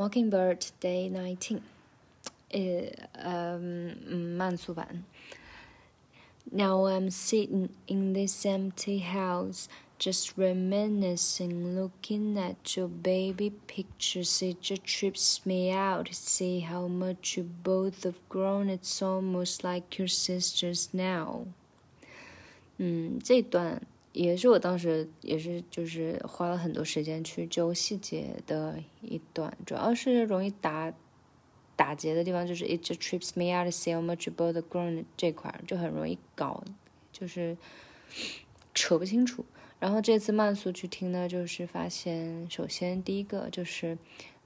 Mockingbird Day Nineteen，呃，慢速版。Now eh, um, I'm sitting in this empty house, just reminiscing, looking at your baby pictures. It just trips me out to see how much you both have grown. It's almost like you're sisters now. Hmm, 嗯，这段也是我当时也是就是花了很多时间去揪细节的一段，主要是容易打打结的地方，就是 it just trips me out to see how much both grown 这块就很容易搞，就是扯不清楚。然后这次慢速去听呢，就是发现首先第一个就是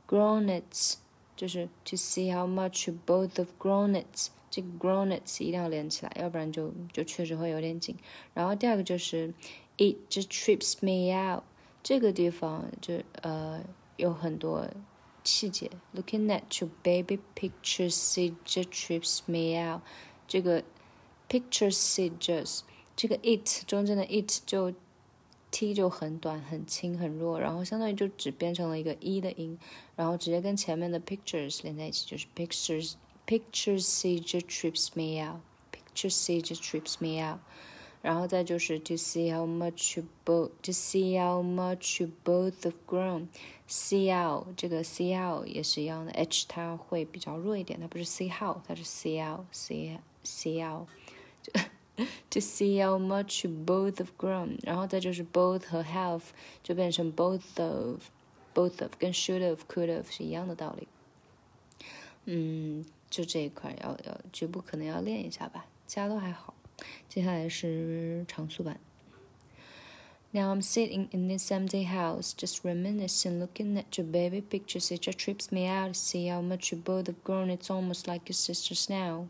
grown it，就是 to see how much both of grown it。这个 Grownets 一定要连起来，要不然就就确实会有点紧。然后第二个就是 it just trips me out，这个地方就呃有很多细节。Looking at your baby pictures, it just trips me out。这个 pictures it just 这个 it 中间的 it 就 t 就很短很轻很弱，然后相当于就只变成了一个一的音，然后直接跟前面的 pictures 连在一起，就是 pictures。Picture see just trips me out. Picture see just trips me out. 然后再就是 to see how much you both to see how much you both have grown. See out 这个 see out 也是一样的，h 它会比较弱一点，它不是 see how，它是 see out see see out。to see how much you both have grown，然后再就是 both 和 have 就变成 both of both of 跟 should have could have 是一样的道理。 嗯，就这一块要要局部可能要练一下吧，其他都还好。接下来是常速版。Now I'm sitting in this empty house, just reminiscing, looking at your baby pictures. It just trips me out to see how much you both have grown. It's almost like you're sisters now.